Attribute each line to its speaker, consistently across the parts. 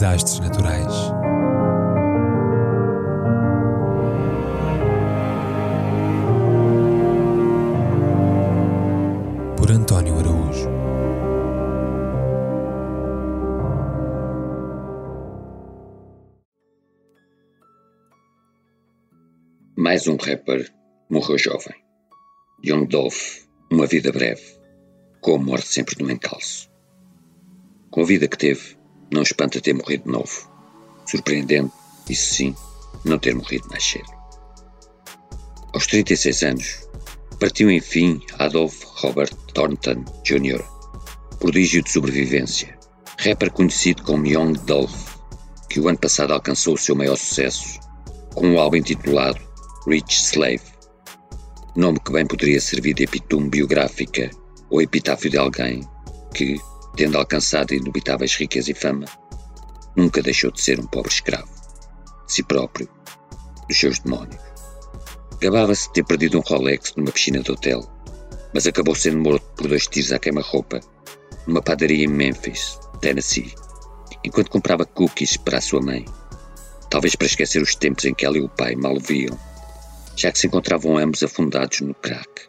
Speaker 1: desastres naturais. Por António Araújo.
Speaker 2: Mais um rapper morreu jovem. Young Dolph, uma vida breve, com a morte sempre no encalço. Com a vida que teve, não espanta ter morrido novo. Surpreendente, isso sim, não ter morrido mais cedo. Aos 36 anos, partiu enfim Adolf Robert Thornton Jr., prodígio de sobrevivência, rapper conhecido como Young Dolph, que o ano passado alcançou o seu maior sucesso com um álbum intitulado Rich Slave, nome que bem poderia servir de epitume biográfica ou epitáfio de alguém que, tendo alcançado indubitáveis riquezas e fama, nunca deixou de ser um pobre escravo, de si próprio, dos seus demónios. Gabava-se de ter perdido um Rolex numa piscina de hotel, mas acabou sendo morto por dois tiros à queima-roupa numa padaria em Memphis, Tennessee, enquanto comprava cookies para a sua mãe, talvez para esquecer os tempos em que ela e o pai mal o viam, já que se encontravam ambos afundados no crack,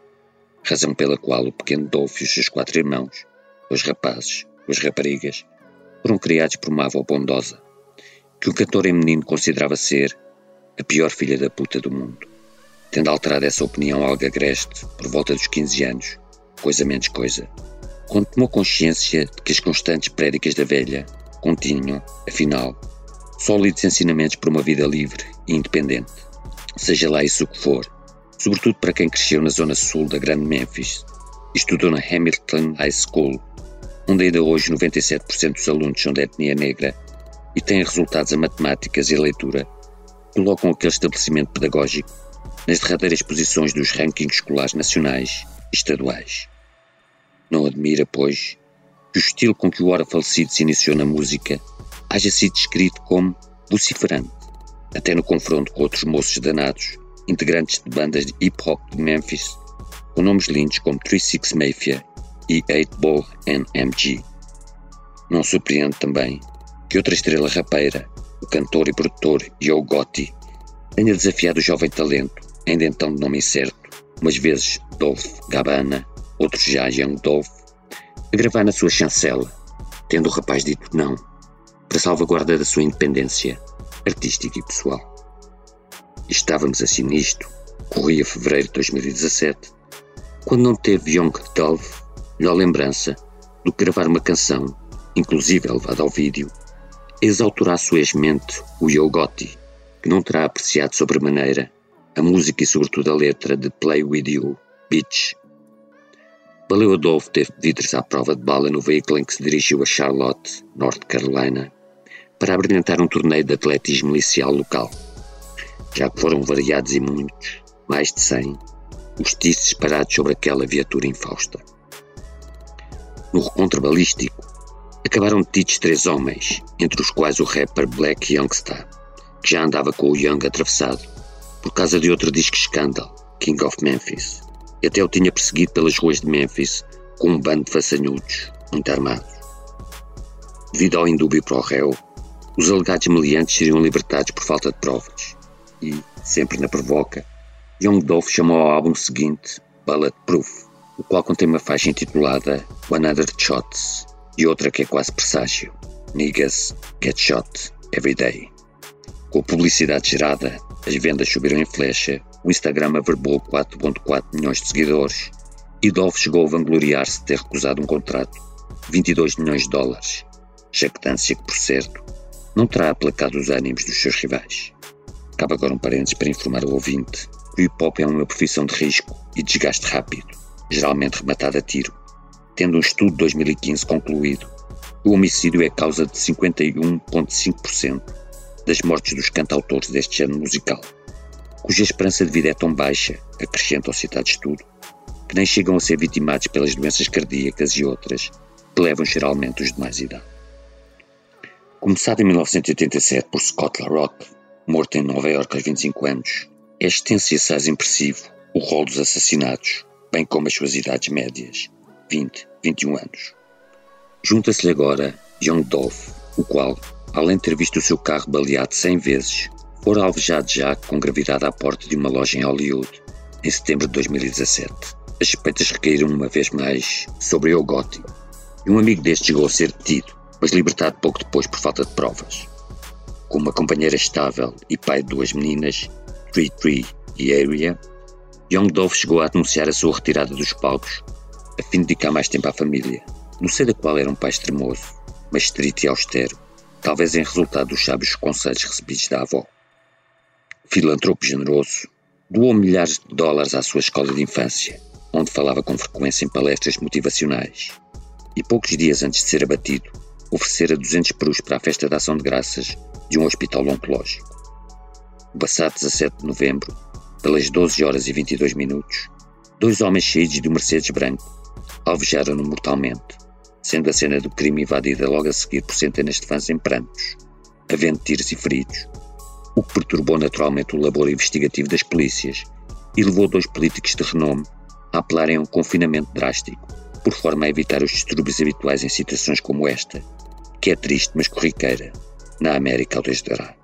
Speaker 2: razão pela qual o pequeno Dolph e os seus quatro irmãos os rapazes, as raparigas, foram criados por uma avó bondosa, que o cantor em menino considerava ser a pior filha da puta do mundo. Tendo alterado essa opinião algo agreste por volta dos 15 anos, coisa menos coisa, quando tomou consciência de que as constantes prédicas da velha continham, afinal, sólidos ensinamentos para uma vida livre e independente, seja lá isso o que for, sobretudo para quem cresceu na zona sul da grande Memphis estudou na Hamilton High School onde ainda hoje 97% dos alunos são de etnia negra e têm resultados a matemáticas e leitura, colocam aquele estabelecimento pedagógico nas derradeiras posições dos rankings escolares nacionais e estaduais. Não admira, pois, que o estilo com que o ora falecido se iniciou na música haja sido descrito como vociferante, até no confronto com outros moços danados, integrantes de bandas de hip-hop de Memphis, com nomes lindos como 36 Mafia e 8-Ball NMG. Não surpreende também que outra estrela rapeira, o cantor e produtor Joe Gotti, tenha desafiado o jovem talento, ainda então de nome incerto, umas vezes Dolph Gabbana, outros já Young Dolph, a gravar na sua chancela, tendo o rapaz dito não, para salvaguarda da sua independência artística e pessoal. Estávamos assim nisto, corria fevereiro de 2017, quando não teve Young Dolph melhor lembrança do que gravar uma canção, inclusive levada ao vídeo, exaltará suavemente o Yogoti, que não terá apreciado sobremaneira a música e sobretudo a letra de Play With You, Bitch. Valeu Adolfo ter vidros à prova de bala no veículo em que se dirigiu a Charlotte, North Carolina, para abrilhantar um torneio de atletismo inicial local. Já que foram variados e muitos, mais de cem, os tiros disparados sobre aquela viatura infausta no recontro balístico, acabaram detidos três homens, entre os quais o rapper Black Youngstar, que já andava com o Young atravessado, por causa de outro disco escândalo, King of Memphis, e até o tinha perseguido pelas ruas de Memphis com um bando de façanhudos, muito armados. Devido ao indúbio para o réu, os alegados meliantes seriam libertados por falta de provas, e, sempre na provoca, Young Dolph chamou ao álbum seguinte Bulletproof o qual contém uma faixa intitulada One Other Shots e outra que é quase presságio, Niggas Get Shot Every Day. Com a publicidade gerada, as vendas subiram em flecha, o Instagram averbou 4.4 milhões de seguidores e Dolph chegou a vangloriar-se de ter recusado um contrato de 22 milhões de dólares, jactância que, por certo, não terá aplacado os ânimos dos seus rivais. Cabe agora um parênteses para informar o ouvinte que o hip-hop é uma profissão de risco e desgaste rápido geralmente rematado a tiro, tendo um estudo de 2015 concluído o homicídio é causa de 51,5% das mortes dos cantautores deste género musical, cuja esperança de vida é tão baixa, acrescenta o citado estudo, que nem chegam a ser vitimados pelas doenças cardíacas e outras que levam geralmente os demais idade. Começado em 1987 por Scott LaRock, morto em Nova Iorque aos 25 anos, é extenso e impressivo o rol dos assassinatos, bem como as suas idades médias, 20, 21 anos. Junta-se-lhe agora Young Dolph, o qual, além de ter visto o seu carro baleado 100 vezes, fora alvejado já com gravidade à porta de uma loja em Hollywood, em setembro de 2017. As suspeitas recaíram uma vez mais sobre o Gotti, e um amigo deste chegou a ser detido, mas libertado pouco depois por falta de provas. Com uma companheira estável e pai de duas meninas, Tree Tree e Area, Young Dove chegou a anunciar a sua retirada dos palcos, a fim de dedicar mais tempo à família. Não sei da qual era um pai extremoso, mas estrito e austero, talvez em resultado dos sábios conselhos recebidos da avó. Filantropo generoso, doou milhares de dólares à sua escola de infância, onde falava com frequência em palestras motivacionais. E poucos dias antes de ser abatido, oferecera 200 perus para a festa de ação de graças de um hospital oncológico. O passado 17 de novembro, pelas 12 horas e 22 minutos, dois homens cheios de um Mercedes branco alvejaram-no mortalmente, sendo a cena do crime invadida logo a seguir por centenas de fãs em prantos, havendo tiros e feridos, o que perturbou naturalmente o labor investigativo das polícias e levou dois políticos de renome a apelarem a um confinamento drástico, por forma a evitar os distúrbios habituais em situações como esta, que é triste mas corriqueira, na América ao desdobrar.